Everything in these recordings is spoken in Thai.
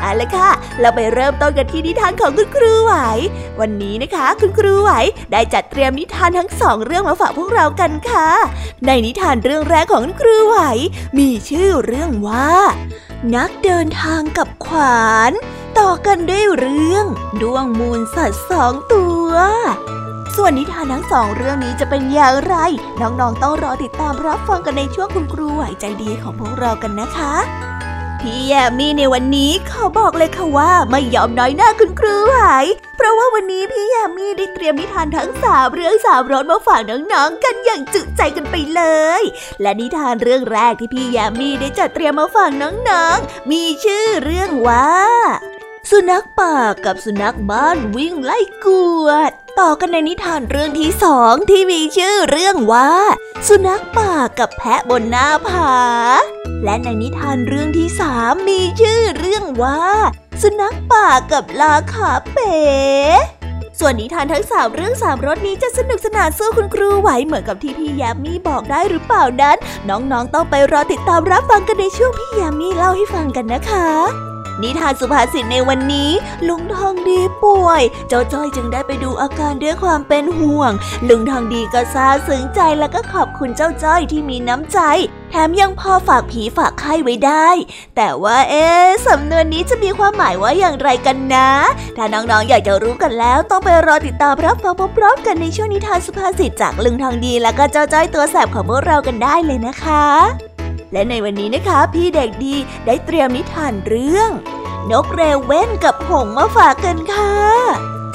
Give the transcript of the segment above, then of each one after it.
เอาละค่ะ เราไปเริ่มต้นกันที่นิทานของคุณครูไหว วันนี้นะคะ คุณครูไหวได้จัดเตรียมนิทานทั้งสองเรื่องมาฝากพวกเรากันค่ะ ในนิทานเรื่องแรกของคุณครูไหว มีชื่อเรื่องว่า นักเดินทางกับขวาน ต่อกันด้วยเรื่องดวงมูลสัตว์สองตัวส่วนนิทานทั้งสองเรื่องนี้จะเป็นอย่างไร น้องๆต้องรอติดตามรับฟังกันในช่วงคุณครูไหวใจดีของพวกเรากันนะคะ พี่แยมมี่ในวันนี้ขาบอกเลยค่ะว่าไม่ยอมน้อยหน้าคุณครูไหวเพราะว่าวันนี้พี่แยมมี่ได้เตรียมนิทานทั้งสามเรื่องสามรสมาฝากน้องๆกันอย่างจุใจกันไปเลย และนิทานเรื่องแรกที่พี่แยมมี่ได้จัดเตรียมมาฝากน้องๆ มีชื่อเรื่องว่า สุนัขป่ากับสุนัขบ้านวิ่งไล่กวดต่อกันในนิทานเรื่องที่สองที่มีชื่อเรื่องว่า สุนัขป่ากับแพะบนหน้าผา และในนิทานเรื่องที่สามมีชื่อเรื่องว่า สุนัขป่ากับลาขาเป๋ส่วนนิทานทั้งสามเรื่องสามรสนี้จะสนุกสนานสู้คุณครูไหวเหมือนกับที่พี่ยามีบอกได้หรือเปล่านั้น น้องๆต้องไปรอติดตามรับฟังกันในช่วงพี่ยามีเล่าให้ฟังกันนะคะ นิทานสุภาษิตในวันนี้ ลุงทองดีป่วย เจ้าจ้อยจึงได้ไปดูอาการด้วยความเป็นห่วง ลุงทองดีก็ซาซึ้งใจและก็ขอบคุณเจ้าจ้อยที่มีน้ำใจ แถมยังพอฝากผีฝากไข้ไว้ได้ แต่ว่าเอ๊สำนวนนี้จะมีความหมายว่าอย่างไรกันนะ ถ้าน้องๆอยากจะรู้กันแล้ว ต้องไปรอติดตามรับฟังพร้อมๆกันในช่วงนิทานสุภาษิตจากลุงทองดีและก็เจ้าจ้อยตัวแสบของพวกเรากันได้เลยนะคะ และในวันนี้นะคะ พี่เด็กดีได้เตรียมนิทานเรื่อง นกเรเว้นกับหงมาฝากกันค่ะ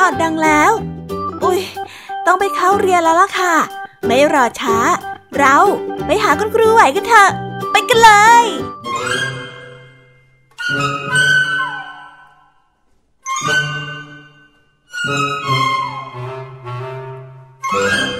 ออดดังแล้ว อุ้ยต้องไปเข้าเรียนแล้วล่ะค่ะ ไม่รอช้า เราไปหาคุณครูไหวกันเถอะ ไปกันเลยส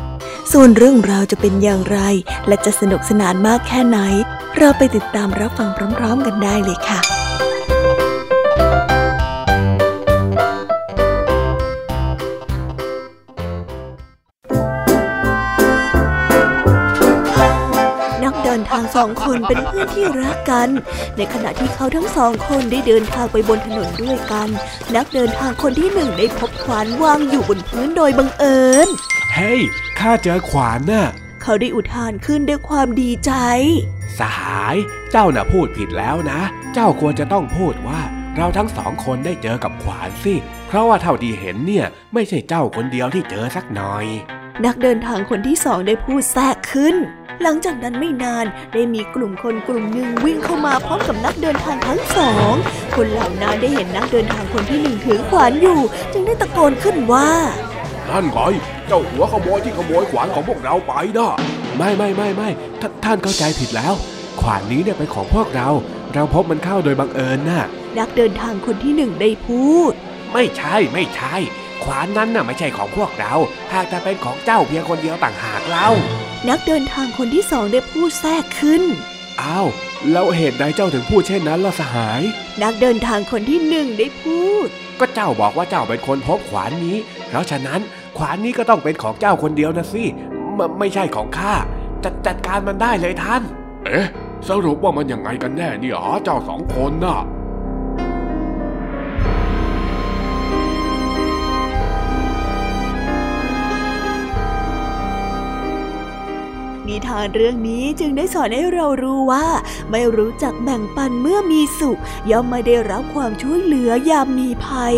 ส่วนเรื่องราวจะเป็นอย่างไร และจะสนุกสนานมากแค่ไหน เราไปติดตามรับฟังพร้อม ๆ กันได้เลยค่ะนักเดินทางสองคนเป็นเพื่อนที่รักกัน ในขณะที่เขาทั้งสองคนได้เดินทางไปบนถนนด้วยกัน นักเดินทางคนที่หนึ่งได้พบขวานวางอยู่บนพื้นโดยบังเอิญ เฮ้ย ข้าเจอขวานน่ะ เขาได้อุทานขึ้นด้วยความดีใจ สหาย เจ้าน่ะพูดผิดแล้วนะ เจ้าควรจะต้องพูดว่าเราทั้งสองคนได้เจอกับขวานสิ เพราะว่าเท่าที่เห็นเนี่ย ไม่ใช่เจ้าคนเดียวที่เจอสักหน่อย นักเดินทางคนที่สองได้พูดแทรกขึ้น หลังจากนั้นไม่นานได้มีกลุ่มคนกลุ่มหนึ่งวิ่งเข้ามาพร้อมกับนักเดินทางทั้งสอง คนเหล่านั้นได้เห็นนักเดินทางคนที่หนึ่งถือขวานอยู่ จึงได้ตะโกนขึ้นว่า นั่นไงเจ้าหัวขโมยที่ขโมยขวานของพวกเราไปนะไม่ไม่ไม่ไม่ทท่านเข้าใจผิดแล้ว ขวานนี้เนี่ยเป็นของพวกเรา เราพบมันเข้าโดยบังเอิญน่ะ นักเดินทางคนที่หนึ่งได้พูด ไม่ใช่ไม่ใช่ ขวานนั้นน่ะไม่ใช่ของพวกเรา หากแต่เป็นของเจ้าเพียงคนเดียวต่างหากเล่านักเดินทางคนที่สองได้พูดแทรกขึ้น อ้าว แล้วเหตุใดเจ้าถึงพูดเช่นนั้นล่ะสหาย นักเดินทางคนที่หนึ่งได้พูด ก็เจ้าบอกว่าเจ้าเป็นคนพบขวานนี้ เพราะฉะนั้นข วานนี้ก็ต้องเป็นของเจ้าคนเดียวนะสิไมไม่ใช่ของข้าจัดจัดการมันได้เลยท่าน เอ๊ะ สรุปว่ามันยังไงกันแน่เนี่ยอ๋อเจ้าสองคนน่ะนิทานเรื่องนี้จึงได้สอนให้เรารู้ว่า ไม่รู้จักแบ่งปันเมื่อมีสุข ย่อมไม่ได้รับความช่วยเหลือยามมีภัย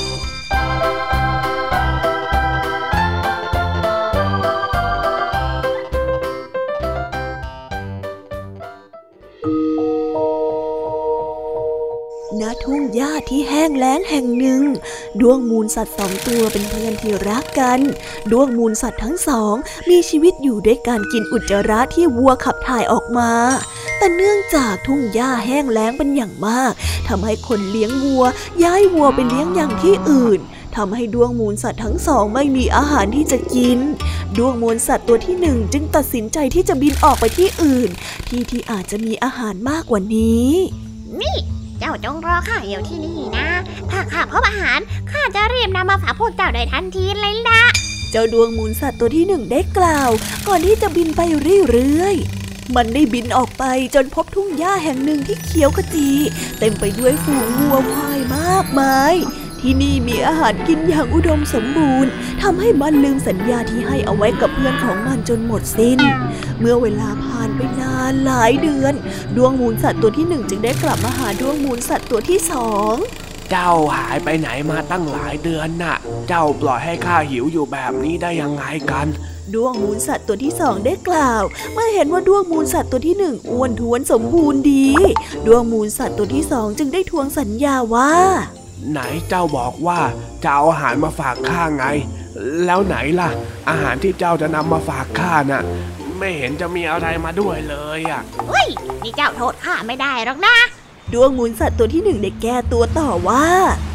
ห้งแล้งแห่งหนึ่ง ดวงมูลสัตว์สองตัวเป็นเพื่อนที่รักกัน ดวงมูลสัตว์ทั้งสอง มีชีวิตอยู่ด้วยการกินอุจจาระที่วัวขับถ่ายออกมา แต่เนื่องจากทุ่งหญ้าแห้งแล้งเป็นอย่างมากทำให้คนเลี้ยงวัว ย้ายวัวไปเลี้ยงอย่างที่อื่นทำให้ดวงมูลสัตว์ทั้งสองไม่มีอาหารที่จะกิน ดวงมูลสัตว์ตัวที่หนึ่งจึงตัดสินใจที่จะบินออกไปที่อื่น ที่ที่อาจจะมีอาหารมากกว่านี้ นี่ เจ้าจงรอข้าอยู่ที่นี่นะ ถ้าข้าพบอาหารข้าจะรีบนำมาฝากพวกเจ้าโดยทันทีเลยล่ะเจ้าดวงมูลสัตว์ตัวที่หนึ่งได้กล่าว ก่อนที่จะบินไปเรื่อยๆ มันได้บินออกไปจนพบทุ่งหญ้าแห่งหนึ่งที่เขียวขจี เต็มไปด้วยฝูงวัวควายมากมาย ที่นี่มีอาหารกินอย่างอุดมสมบูรณ์ทำให้มันลืมสัญญาที่ให้เอาไว้กับเพื่อนของมันจนหมดสิ้น เมื่อเวลาผ่านไปนานหลายเดือน ดวงมูลสัตว์ตัวที่หนึ่งจึงได้กลับมาหาดวงมูลสัตว์ตัวที่สองเจ้าหายไปไหนมาตั้งหลายเดือนน่ะ เจ้าปล่อยให้ข้าหิวอยู่แบบนี้ได้ยังไงกัน ดวงมูลสัตว์ตัวที่สองได้กล่าว เมื่อเห็นว่าดวงมูลสัตว์ตัวที่หนึ่งอ้วนท้วนสมบูรณ์ดี ดวงมูลสัตว์ตัวที่สองจึงได้ทวงสัญญาว่า ไหนเจ้าบอกว่าจะเอาอาหารมาฝากข้าไง แล้วไหนล่ะ อาหารที่เจ้าจะนำมาฝากข้าน่ะ ไม่เห็นจะมีอะไรมาด้วยเลยอะเฮ้ยนี่เจ้าโทษข้าไม่ได้หรอกนะ ดวงมูลสัตว์ตัวที่หนึ่งได้แก้ตัวต่อว่า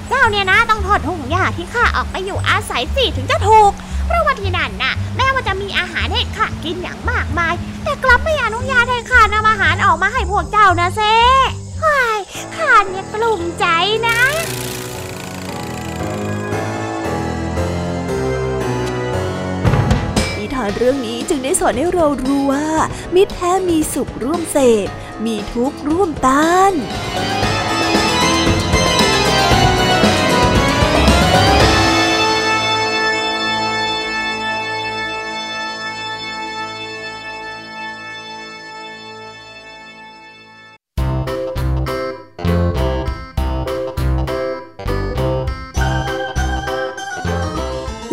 เจ้าเนี่ยนะต้องโทษทุ่งหญ้าที่ข้าออกไปอยู่อาศัยสิถึงจะถูก เพราะว่าที่นั่นน่ะ แม้ว่าจะมีอาหารให้ข้ากินอย่างมากมาย แต่กลับไม่อนุญาตให้ข้านำอาหารออกมาให้พวกเจ้านะเซ่ายข้าเนี่ยกลุ่มใจนะนิทานเรื่องนี้จึงได้สอนให้เรารู้ว่า มิตรแท้มีสุขร่วมเสพมีทุกข์ร่วมต้าน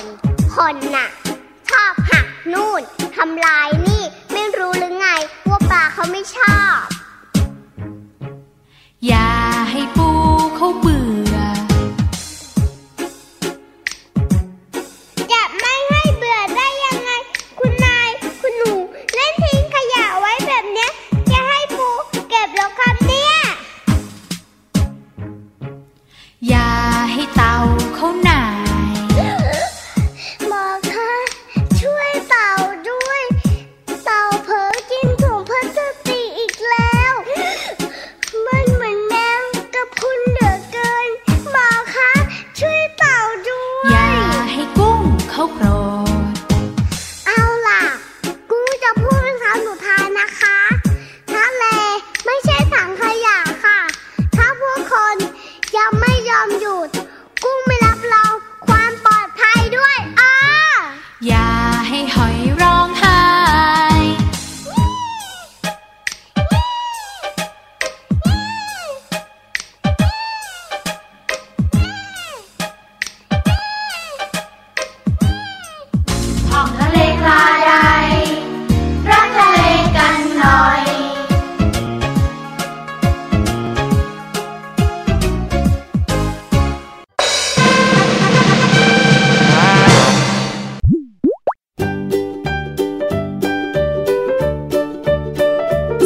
นคนน่ะ ชอบหักนู่นทำลายนี่ ไม่รู้หรือไงว่าปลาเขาไม่ชอบ อย่าให้ปู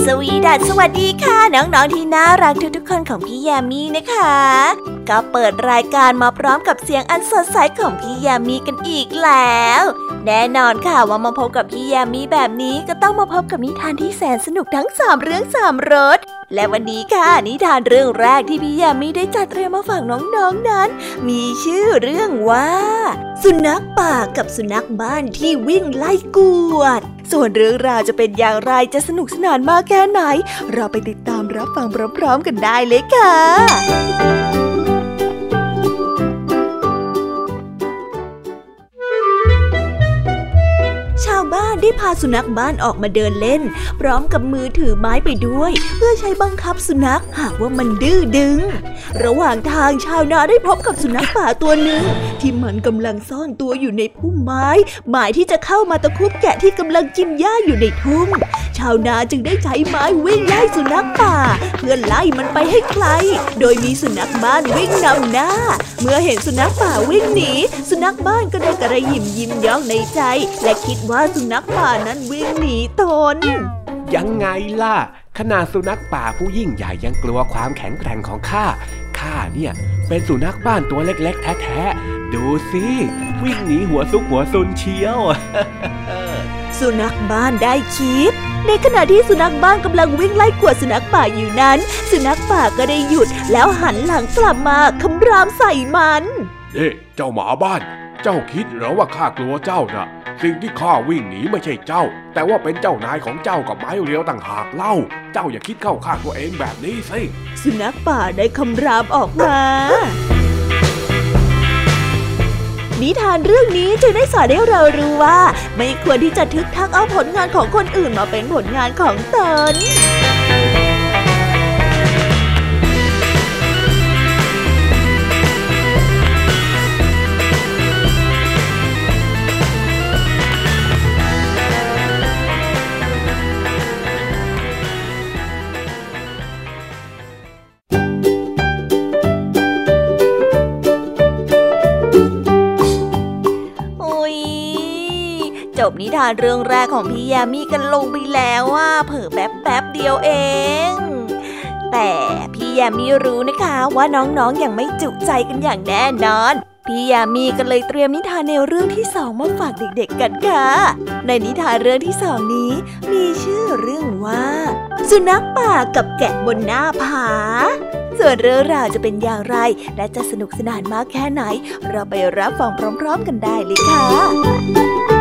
สวีดัสสวัสดีค่ะ น้องๆที่น่ารักทุกๆคนของพี่แยมมี่นะคะ ก็เปิดรายการมาพร้อมกับเสียงอันสดใสของพี่แยมมี่กันอีกแล้ว แน่นอนค่ะว่ามาพบกับพี่แยมมี่แบบนี้ก็ต้องมาพบกับนิทานที่แสนสนุกทั้งสามเรื่องสามรสและวันนี้ค่ะนิทานเรื่องแรกที่พี่แยมมี่ได้จัดเตรียมมาฝากน้องๆนนั้น มีชื่อเรื่องว่า สุนัขป่ากับสุนัขบ้านที่วิ่งไล่กวด ส่วนเรื่องราวจะเป็นอย่างไรจะสนุกสนานมากแค่ไหน เราไปติดตามรับฟังพร้อมๆกันได้เลยค่ะ ได้พาสุนัขบ้านออกมาเดินเล่น พร้อมกับมือถือไม้ไปด้วย เพื่อใช้บังคับสุนัขหากว่ามันดื้อดึง ระหว่างทางชาวนาได้พบกับสุนัขป่าตัวหนึ่ง ที่มันกำลังซ่อนตัวอยู่ในพุ่มไม้ หมายที่จะเข้ามาตะคุบแกะที่กำลังกินหญ้าอยู่ในทุ่งชาวนาจึงได้ใช้ไม้วิ่งไล่สุนัขป่า เพื่อไล่มันไปให้ไกล โดยมีสุนัขบ้านวิ่งนำหน้า เมื่อเห็นสุนัขป่าวิ่งหนี สุนัขบ้านก็ได้กระยิมยิ้มย่องในใจ และคิดว่าสุนัขป่านั้นวิ่งหนีตน ยังไงล่ะ ขนาดสุนัขป่าผู้ยิ่งใหญ่ยังกลัวความแข็งแกร่งของข้า ข้าเนี่ย เป็นสุนัขบ้านตัวเล็ก ๆ แท้ๆ ดูสิ วิ่งหนีหัวซุกหัวซุนเชียว สุนัขบ้านได้คิดในขณะที่สุนัขบ้านกำลังวิ่งไล่กวดสุนัขป่าอยู่นั้น สุนัขป่าก็ได้หยุดแล้วหันหลังกลับมาคำรามใส่มันเอ๊เจ้าหมาบ้าน เจ้าคิดหรือว่าข้ากลัวเจ้านะสิ่งที่ข้าวิ่งหนีไม่ใช่เจ้า แต่ว่าเป็นเจ้านายของเจ้ากับไม้เรียวต่างหากเล่า เจ้าอย่าคิดเข้าข้างตัวเองแบบนี้สิ สุนัขป่าได้คำรามออกมา นิทานเรื่องนี้จึงได้สอนให้เรารู้ว่า ไม่ควรที่จะทึกทักเอาผลงานของคนอื่นมาเป็นผลงานของตน บนิทานเรื่องแรกของพี่ยามีกันลงไปแล้วว่าเผิ่แป๊บแป๊บเดียวเอง แต่พี่ยามีรู้นะคะว่าน้องๆออย่างไม่จุใจกันอย่างแน่นอน พี่ยามีก็เลยเตรียมนิทานแนวเรื่องที่สองมาฝากเด็กๆกันค่ะ ในนิทานเรื่องที่สองนี้ มีชื่อเรื่องว่า สุนัขป่ากับแกะบนหน้าผาส่วนเรื่องราวจะเป็นอย่างไร และจะสนุกสนานมากแค่ไหน เราไปรับฟังพร้อม ๆ กันได้เลยค่ะ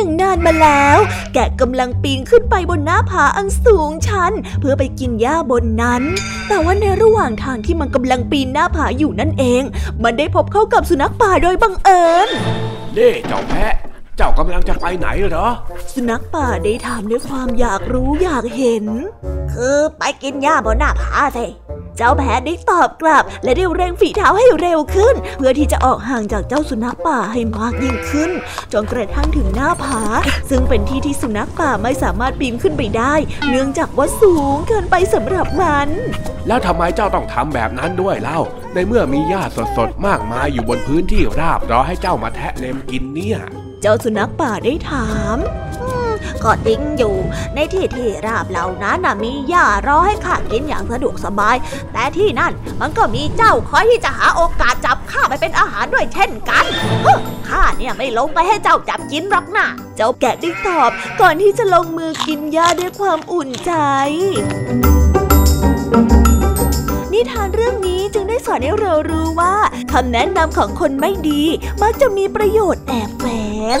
นึ่งนานมาแล้ว แกะกำลังปีนขึ้นไปบนหน้าผาอันสูงชัน เพื่อไปกินหญ้าบนนั้น แต่ว่าในระหว่างทางที่มันกำลังปีนหน้าผาอยู่นั่นเอง มันได้พบเข้ากับสุนัขป่าโดยบังเอิญเน่เจ้าแพะเจ้ากำลังจะไปไหนเหรอ สุนัขป่าได้ถามด้วยความอยากรู้อยากเห็น คือไปกินหญ้าบนหน้าผาสิ เจ้าแพะได้ตอบกลับ และได้เร่งฝีเท้าให้เร็วขึ้น เพื่อที่จะออกห่างจากเจ้าสุนัขป่าให้มากยิ่งขึ้น จนกระทั่งถึงหน้าผา ซึ่งเป็นที่ที่สุนัขป่าไม่สามารถปีนขึ้นไปได้ เนื่องจากว่าสูงเกินไปสำหรับมัน แล้วทำไมเจ้าต้องทำแบบนั้นด้วยเล่า ในเมื่อมีหญ้าสดๆมากมายอยู่บนพื้นที่ราบรอให้เจ้ามาแทะเล็มกินเนี่ย เจ้าสุนัขป่าได้ถาม ก็ติ้งอยู่ ในที่ที่ราบเหล่านั้นมีหญ้ารอให้ข้ากินอย่างสะดวกสบาย แต่ที่นั่นมันก็มีเจ้าคอยที่จะหาโอกาสจับข้าไปเป็นอาหารด้วยเช่นกันข้าเนี่ยไม่ลงไปให้เจ้าจับกินหรอกนะเจ้าแกะได้ตอบก่อนที่จะลงมือกินหญ้าด้วยความอุ่นใจนิทานเรื่องนี้จึงได้สอนให้เรารู้ว่าคำแนะนำของคนไม่ดี มักจะมีประโยชน์แอบแฝง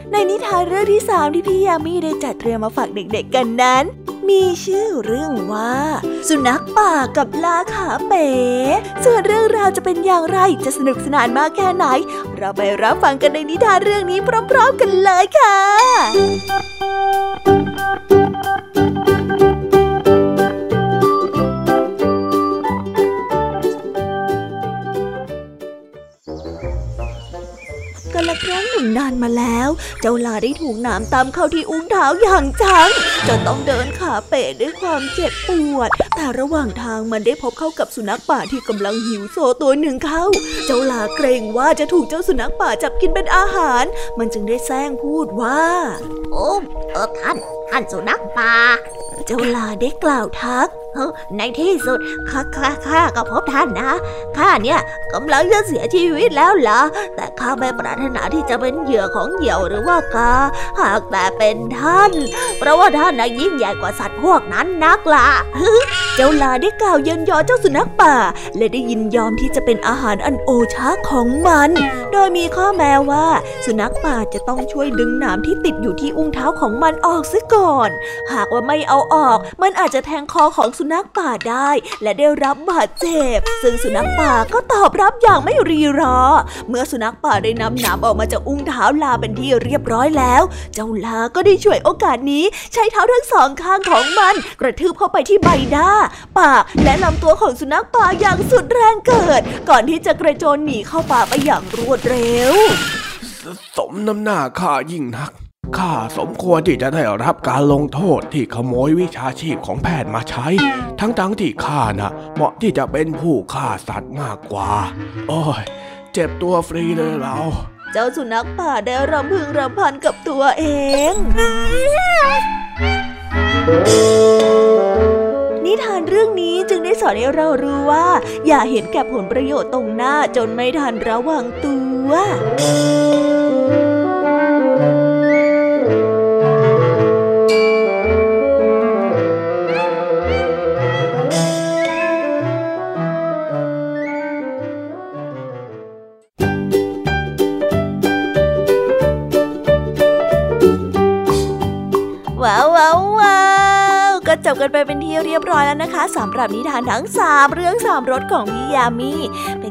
ในนิทานเรื่องที่สามที่พี่ยามีได้จัดเตรียมมาฝากเด็กๆกันนั้น มีชื่อเรื่องว่า สุนัขป่ากับลาขาเป๋ส่วนเรื่องราวจะเป็นอย่างไรจะสนุกสนานมากแค่ไหน เราไปรับฟังกันในนิทานเรื่องนี้พร้อม ๆ กันเลยค่ะกันละ แล้ว เจ้าลาได้ถูกน้ำตำเข้าที่อุ้งเท้าอย่างจังจนต้องเดินขาเป๋ด้วยความเจ็บปวด แต่ระหว่างทางมันได้พบเข้ากับสุนัขป่าที่กำลังหิวโซตัวหนึ่งเข้า เจ้าลาเกรงว่าจะถูกเจ้าสุนัขป่าจับกินเป็นอาหาร มันจึงได้แซงพูดว่าโอ้เออท่านท่านสุนัขป่า เจ้าลาได้กล่าวทัก ในที่สุดข้าข้าข้าก็พบท่านนะข้าเนี่ยกำลังจะเสียชีวิตแล้วล่ะ แต่ข้าไม่ปรารถนาที่จะเป็นเหยื่อของเหยี่ยวหรือว่ากาหากแต่เป็นท่าน เพราะว่าท่านน่ะยิ่งใหญ่กว่าสัตว์พวกนั้นนักล่ะเจ้าลาได้กล่าวเยินยอเจ้าสุนัขป่า และได้ยินยอมที่จะเป็นอาหารอันโอชาของมัน โดยมีข้อแม้ว่า สุนัขป่าจะต้องช่วยดึงหนามที่ติดอยู่ที่อุ้งเท้าของมันออกซะก่อน หากว่าไม่เอาออก มันอาจจะแทงคอของสุนัขป่าได้ และได้รับบาดเจ็บ ซึ่งสุนัขป่าก็ตอบรับอย่างไม่รีรอ เมื่อสุนัขป่าได้นำหนามออกมาจากอุ้งเท้าลาเป็นที่เรียบร้อยแล้ว เจ้าลาก็ได้ช่วยโอกาสนี้ ใช้เท้าทั้งสองข้างของมัน กระทืบเข้าไปที่ใบหน้า ปากและลำตัวของสุนัขป่าอย่างสุดแรงเกิด ก่อนที่จะกระโจนหนีเข้าป่าไปอย่างรวดเร็ว สมน้ำหน้าข้ายิ่งนัก ข้าสมควรที่จะได้รับการลงโทษที่ขโมยวิชาชีพของแพทย์มาใช้ ทั้งๆทที่ข้าน่ะ เหมาะที่จะเป็นผู้ฆ่าสัตว์มากกว่า โอ้ย เจ็บตัวฟรีเลยเรา เจ้าสุนัขป่าได้รำพึงรำพันกับตัวเอง นิทานเรื่องนี้จึงได้สอนให้เรารู้ว่า อย่าเห็นแก่ผลประโยชน์ตรงหน้าจนไม่ทันระวังตัว ไปเป็นที่เรียบร้อยแล้วนะคะสำหรับนิทานทั้ง 3 เรื่อง3รสของพี่ยามีเป็น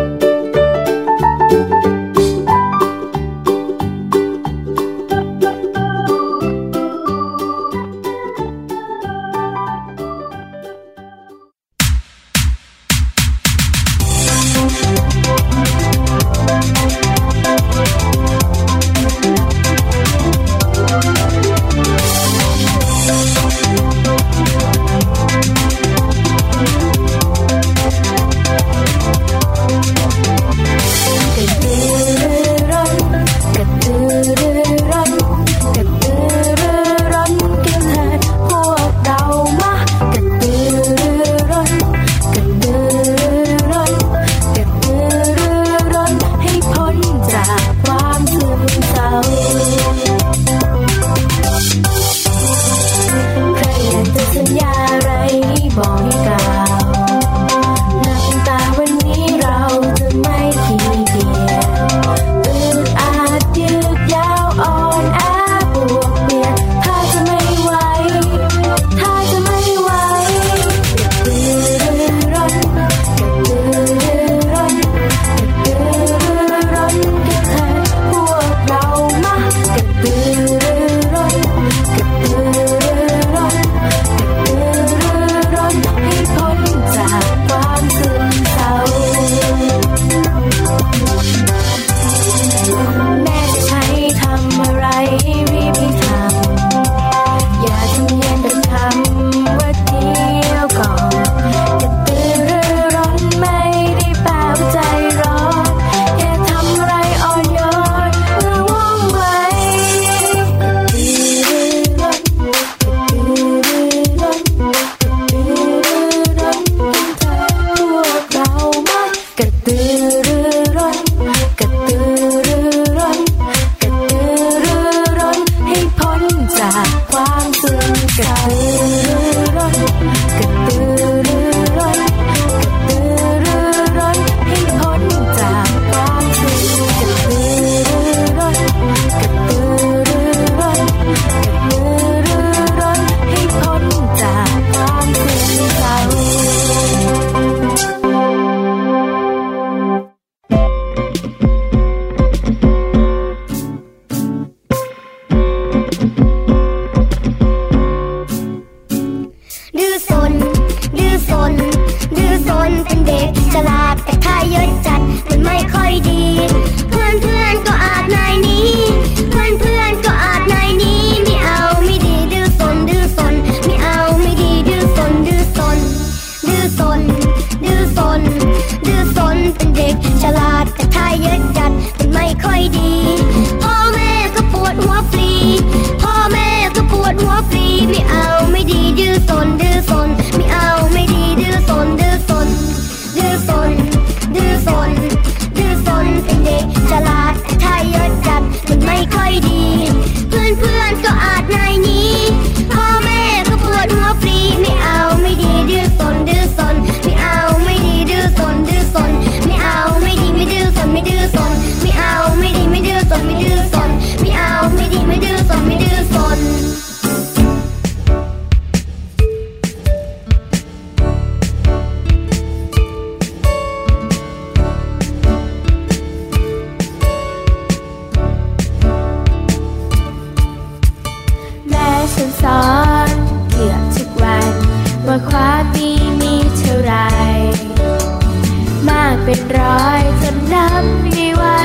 ไว้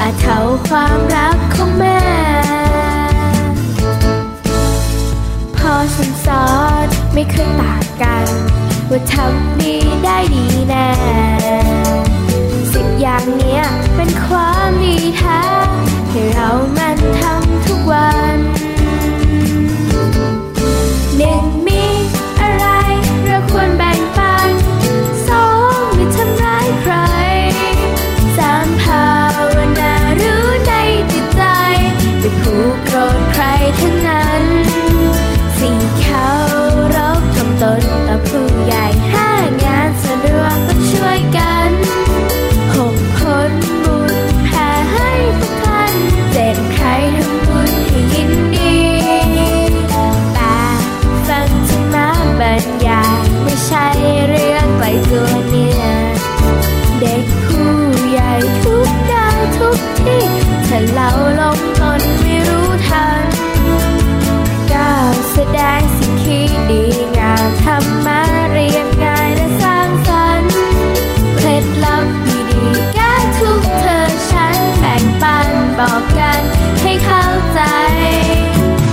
อาจเท่าความรักของแม่ พอฉันสอนไม่เคยต่างกัน ว่าทำดีได้ดีแน่ สิบอย่างเนี้ยเป็นความดีแท้ให้เรามันทำทุกวัน เข้าใจ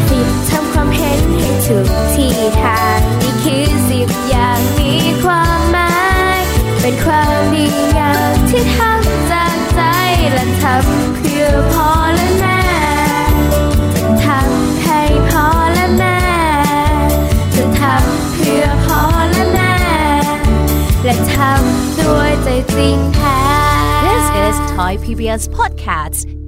สิบทำความเห็นให้ถูกที่ทางนี่คือสิบอย่างมีความหมาย เป็นความดีงามที่ทำจากใจและทำเพื่อพ่อและแม่ทำให้พ่อและแม่จะทำเพื่อพ่อและแม่ และทำด้วยใจจริงแท้ This is Thai PBS Podcast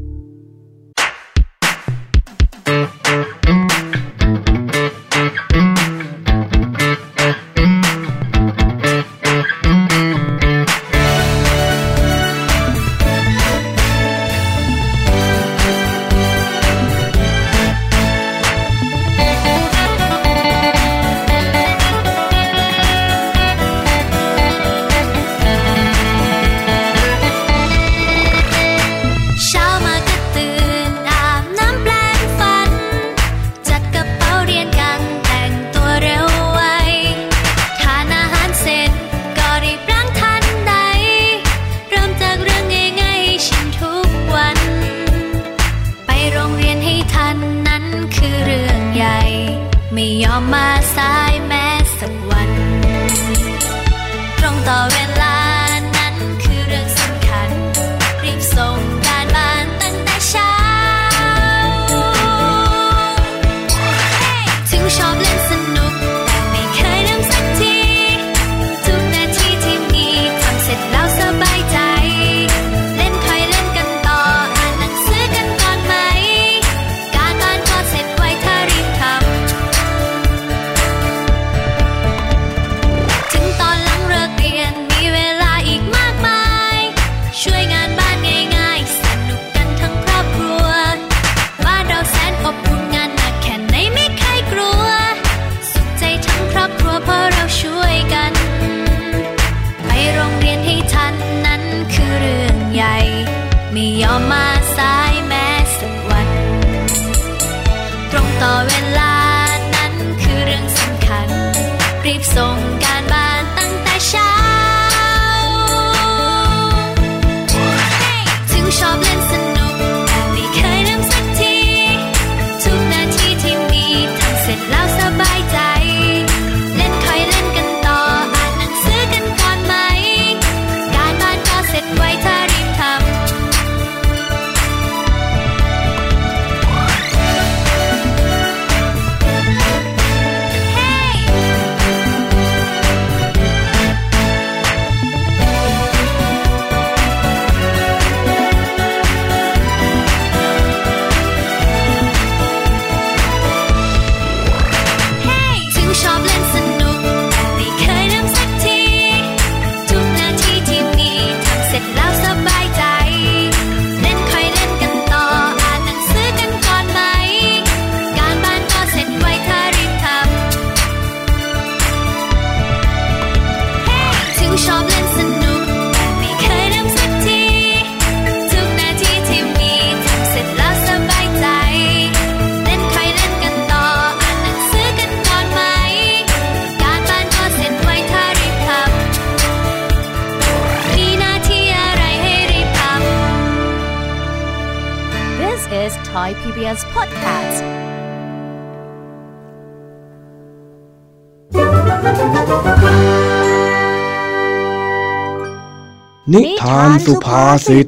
สุภาษิต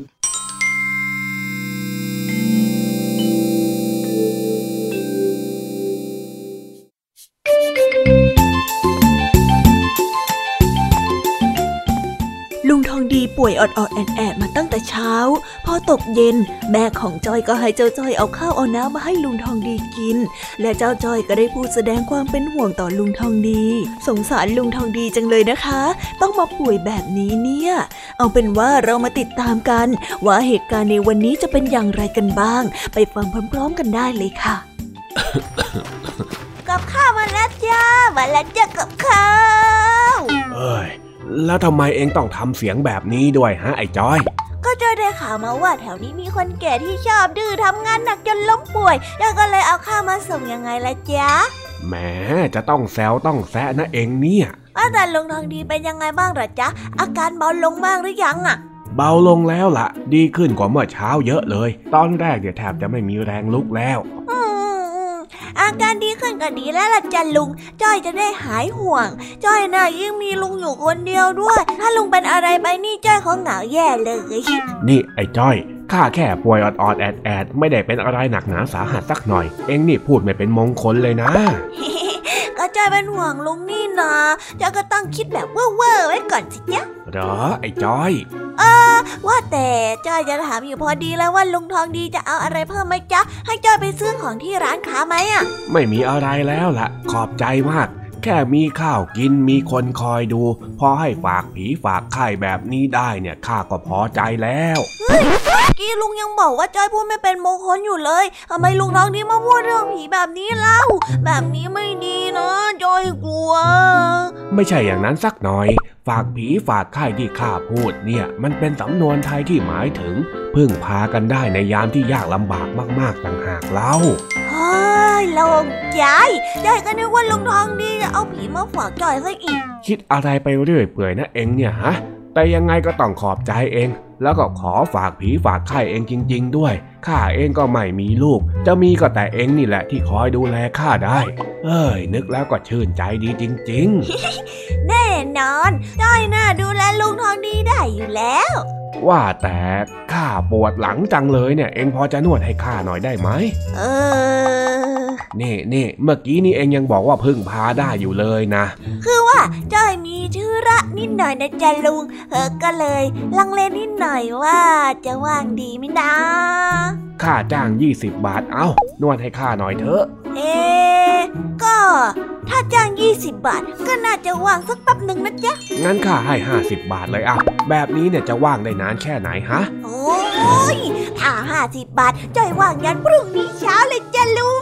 ลุงทองดีป่วยอดอดแอนแต่ เช้า พอตกเย็น แม่ของจอยก็ให้เจ้าจอยเอาข้าวเอาน้ำมาให้ลุงทองดีกิน และเจ้าจอยก็ได้พูดแสดงความเป็นห่วงต่อลุงทองดี สงสารลุงทองดีจังเลยนะคะ ต้องมาป่วยแบบนี้เนี่ย เอาเป็นว่าเรามาติดตามกัน ว่าเหตุการณ์ในวันนี้จะเป็นอย่างไรกันบ้าง ไปฟังพร้อมๆกันได้เลยค่ะกับข้าวมาแล้วจ้ามาแล้วจ้ากับข้าวเอ้ยแล้วทำไมเองต้องทำเสียงแบบนี้ด้วยฮะไอ้จอย ก็จอยได้ข่าวมาว่าแถวนี้มีคนแก่ที่ชอบดื้อทำงานหนักจนล้มป่วยแล้วก็เลยเอาข้าวมาส่งยังไงล่ะจ๊ะแหมจะต้องแซวต้องแซะนะเองเนี่ยว่าแต่ลุงทองดีเป็นยังไงบ้างเหรอจ๊ะอาการเบาลงบ้างหรือยังอะเบาลงแล้วล่ะ ดีขึ้นกว่าเมื่อเช้าเยอะเลย ตอนแรกเนี่ยแทบจะไม่มีแรงลุกแล้วอืม อาการดีขึ้นก็ดีแล้วล่ะจ้ะลุง จ้อยจะได้หายห่วง จ้อยน่ะยิ่งมีลุงอยู่คนเดียวด้วย ถ้าลุงเป็นอะไรไปนี่จ้อยเขาเหงาแย่เลย นี่ไอ้จ้อยข้าแค่ป่วยออดๆแอดแอดๆไม่ได้เป็นอะไรหนักหนาสาหัสสักหน่อย เองนี่พูดไม่เป็นมงคลเลยนะก็จ้อยเป็นห่วงลุงนี่นะจ้อยก็ต้องคิดแบบเว่อร์ๆไว้ก่อนสิจ๊ะ เหรอไอ้จ้อยเออว่าแต่จ้อยจะถามอยู่พอดีแล้วว่าลุงทองดีจะเอาอะไรเพิ่มไหมจ๊ะ ให้จ้อยไปซื้อของที่ร้านค้าไหมอะ ไม่มีอะไรแล้วล่ะ ขอบใจมาก แค่มีข้าวกินมีคนคอยดู พอให้ฝากผีฝากไข่แบบนี้ได้เนี่ยข้าก็พอใจแล้วเมื่อกี้ลุงยังบอกว่าจ้อยพูดไม่เป็นมงคลอยู่เลยทำไมลุงทองดีมาพูดเรื่องผีแบบนี้เล่า แบบนี้ไม่ดีนะจ้อยกลัว ไม่ใช่อย่างนั้นสักหน่อย ฝากผีฝากไข่ที่ข้าพูดเนี่ย มันเป็นสำนวนไทยที่หมายถึงพึ่งพากันได้ในยามที่ยากลำบากมากๆต่างหากเล่า เฮ้ยโลงใจจ้อยก็นึกว่าลุงทองดีจะเอาผีมาฝากจ้อยซะอีก คิดอะไรไปเรื่อยเปื่อยนะเองเนี่ยฮะ แต่ยังไงก็ต้องขอบใจเอง แล้วก็ขอฝากผีฝากไข่เองจริง ๆ ด้วย ข้าเองก็ไม่มีลูก จะมีก็แต่เองนี่แหละที่คอยดูแลข้าได้ เอ้ย นึกแล้วก็ชื่นใจดีจริงแน่นอนจ้อยน่าดูแลลุงทองดีได้อยู่แล้วๆ ว่าแต่ข้าปวดหลังจังเลยเนี่ย เองพอจะนวดให้ข้าหน่อยได้ไหมเออนี่นี่เมื่อกี้นี่เองยังบอกว่าพึ่งพาได้อยู่เลยนะ คือว่าจ้อยมีธุระนิดหน่อยนะจ๊ะลุงเออก็เลย ลังเลนิดหน่อยว่าจะว่างดีไหมนะค่าจ้าง 20 บาท เอ้านวดให้ข้าหน่อยเถอะ เอ๊ะก็ ถ้าจ้าง 20 บาท ก็น่าจะว่างสักแป๊บหนึ่งนะจ๊ะ งั้นข้าให้ 50 บาทเลยอะ แบบนี้เนี่ยจะว่างได้นานแค่ไหนฮะ โอ้ยถ้า50 บาท จ้อยว่างยันพรุ่งนี้เช้าเลยจ้ะลุง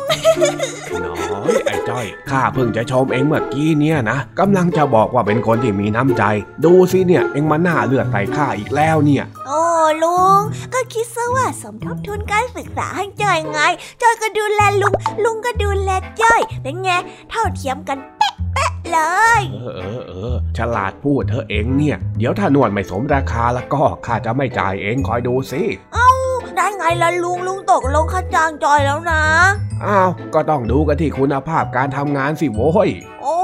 น้อยไอ้จ้อย ข้าเพิ่งจะชมเองเมื่อกี้เนี่ยนะกำลังจะบอกว่าเป็นคนที่มีน้ำใจ ดูสิเนี่ยเองมาหน้าเลือดใส่ข้าอีกแล้วเนี่ยโอ้ลุง ก็คิดซะว่าสมทบทุนการศึกษาให้จ้อยไงจ้อยก็ดูแลลุง ลุงก็ดูแลจ้อย เป็นไง เท่าเทียมกันเป๊ะเป๊ะๆเลย เออเออเออฉลาดพูดเธอะเองเนี่ย เดี๋ยวถ้านวดไม่สมราคาแล้วก็ข้าจะไม่จ่ายเองคอยดูสิได้ไงล่ะลุงลุงตกลงค่าจ้างจอยแล้วนะ อ้าว ก็ต้องดูกันที่คุณภาพการทำงานสิโว้ยโอ้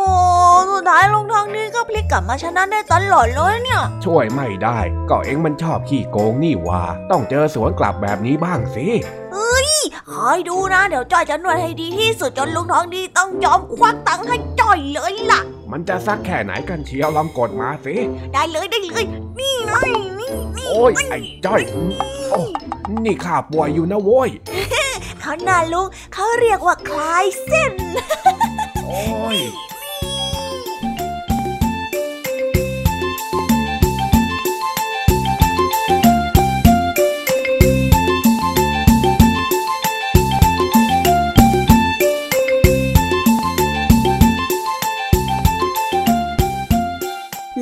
สุดท้ายลุงทองดีก็พลิกกลับมาชนะได้ตลอดเลยเนี่ย ช่วยไม่ได้ ก็เองมันชอบขี้โกงนี่หว่าต้องเจอสวนกลับแบบนี้บ้างสิคอยดูนะ เดี๋ยวจอยจะนวดให้ดีที่สุดจนลุงทองดีต้องยอมควักตังค์ให้จอยเลยล่ะ มันจะสักแค่ไหนกันเชียวลองกดมาสิได้เลยได้เลย นี่ไงนี่นี่โอ้ยไอ้จ้อยโอ้นี่ข้าป่วยอยู่นะโว้ยเขาหน้าลุงเขาเรียกว่าคลายเส้นโอ้ย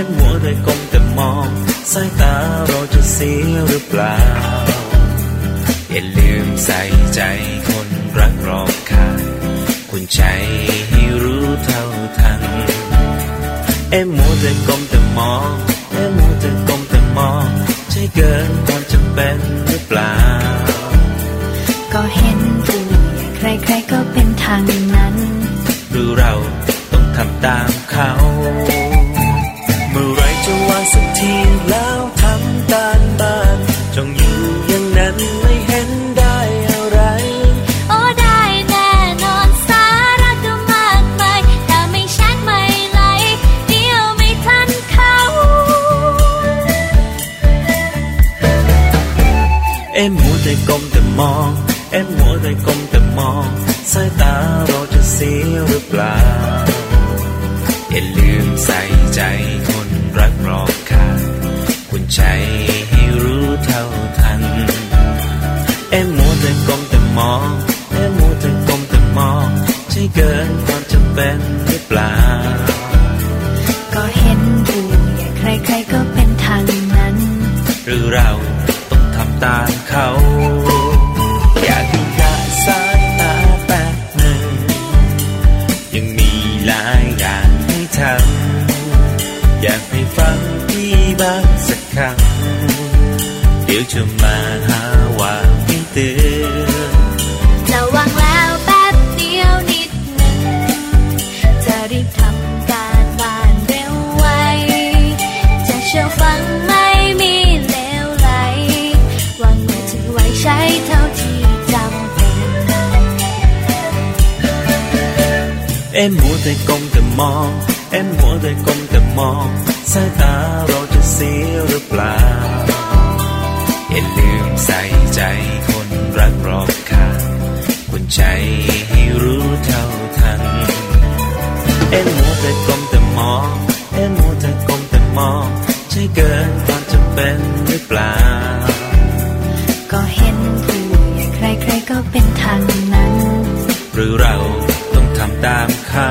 and one. มอง เอ็มหัวใจกลมแต่มอง สายตาเราจะเสียหรือเปล่า อย่าลืมใส่ใจคนรักรอบคาคุณใจให้รู้เท่าทัน เอ็มหัวใจกลมแต่มอง เอ็มหัวใจกลมแต่มอง ใช่เกินความจำเป็น มมัวแต่ก้มแต่มอง เอ็มมัวแต่ก้มแต่มองสายตาเราจะเสียหรือเปล่า อย่าลืมใส่ใจคนรักรอบข้างคุณใจให้รู้เท่าทัน เอ็มมัวแต่ก้มแต่มอง เอ็มมัวแต่ก้มแต่มอง ใช่เกินความจำเป็นหรือเปล่า ก็เห็นผู้ใหญ่ใครๆก็เป็นทางนั้น หรือเรา ทำตามเขา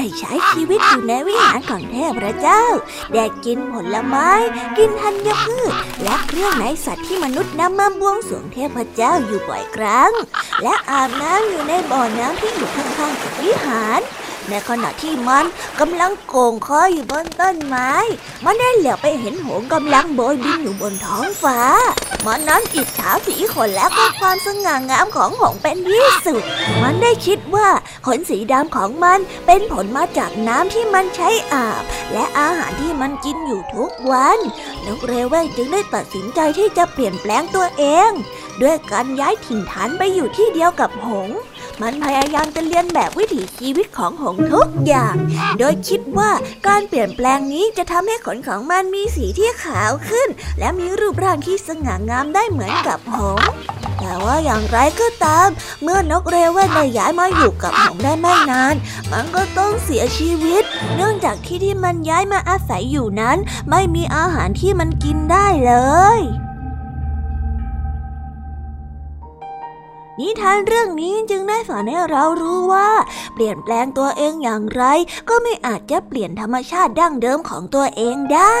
ได้ใช้ชีวิตอยู่ในวิหารของเทพเจ้า ได้กินผลไม้ กินธัญพืช และเครื่องในสัตว์ที่มนุษย์นำมาบวงสรวงเทพเจ้าอยู่บ่อยครั้ง และอาบน้ำอยู่ในบ่อน้ำที่อยู่ข้างๆกับวิหาร ในขณะที่มันกำลังโก่งคออยู่บนต้นไม้ มันได้เหลียวไปเห็นหงกำลังโบยบินอยู่บนท้องฟ้า มันนั้นอิจฉาสีขนและก็ความสง่างามของหงเป็นที่สุด มันได้คิดว่าขนสีดำของมันเป็นผลมาจากน้ำที่มันใช้อาบ และอาหารที่มันกินอยู่ทุกวันนกเรเว่นจึงได้ตัดสินใจที่จะเปลี่ยนแปลงตัวเอง ด้วยการย้ายถิ่นฐานไปอยู่ที่เดียวกับหงส์ มันพยายามจะเลียนแบบวิถีชีวิตของหงทุกอย่าง โดยคิดว่าการเปลี่ยนแปลงนี้จะทำให้ขนของมันมีสีที่ขาวขึ้น และมีรูปร่างที่สง่างามได้เหมือนกับหงแต่ว่าอย่างไรก็ตาม เมื่อนกเรเว่นได้ย้ายมาอยู่กับหงได้ไม่นาน มันก็ต้องเสียชีวิต เนื่องจากที่ที่มันย้ายมาอาศัยอยู่นั้น ไม่มีอาหารที่มันกินได้เลย นิทานเรื่องนี้จึงได้สอนให้เรารู้ว่า เปลี่ยนแปลงตัวเองอย่างไร ก็ไม่อาจจะเปลี่ยนธรรมชาติดั้งเดิมของตัวเองได้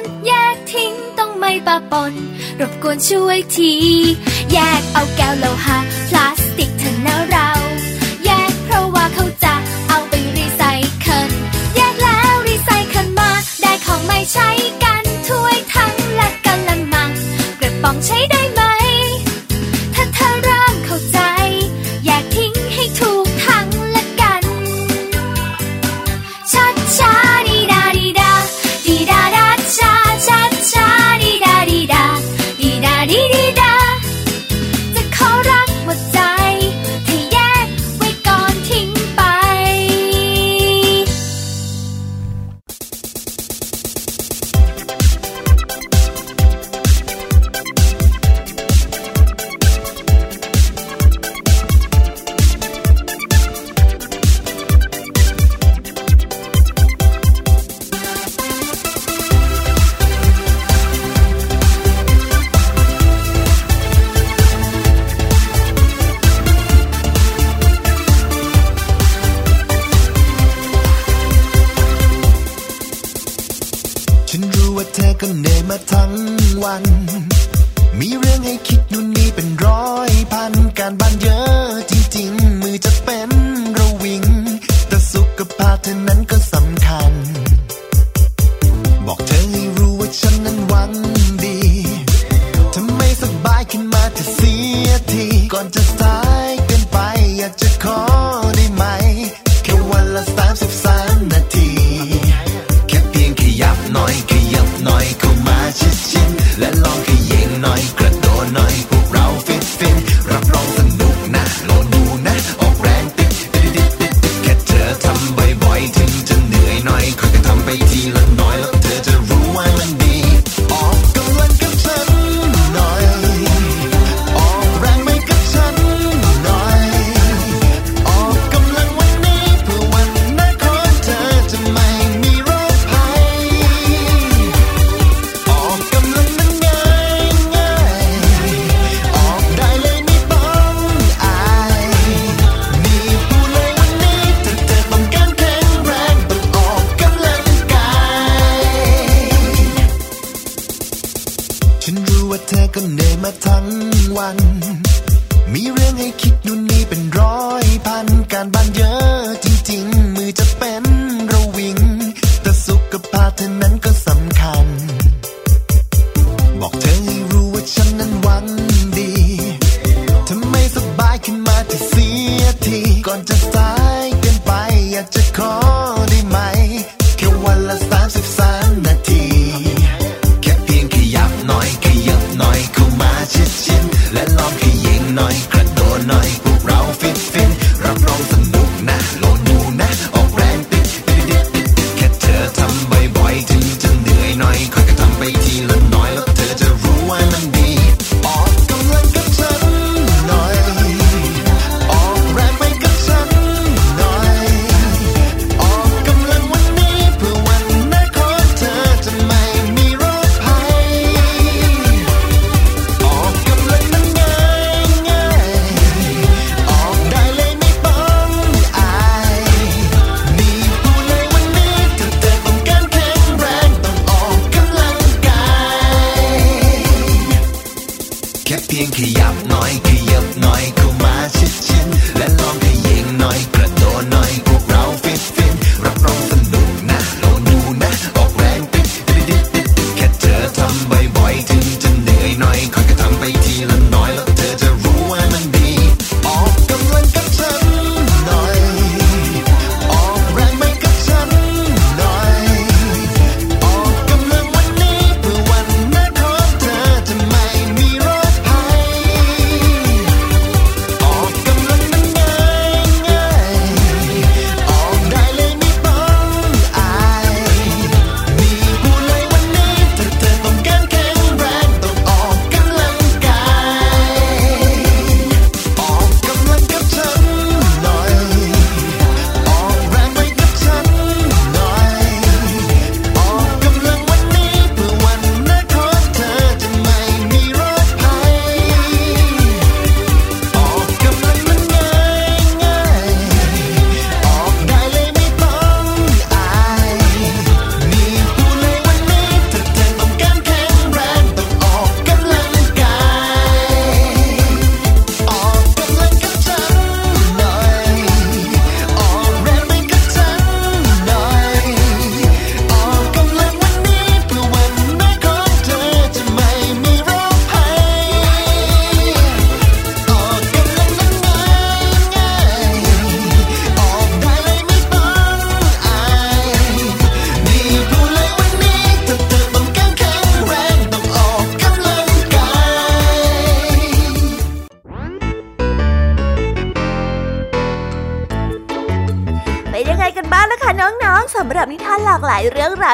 น แยกทิ้งต้องไม่ปะปน รบกวนช่วยที แยกเอาแก้วโลหะพลาสติกเถอะนะเรา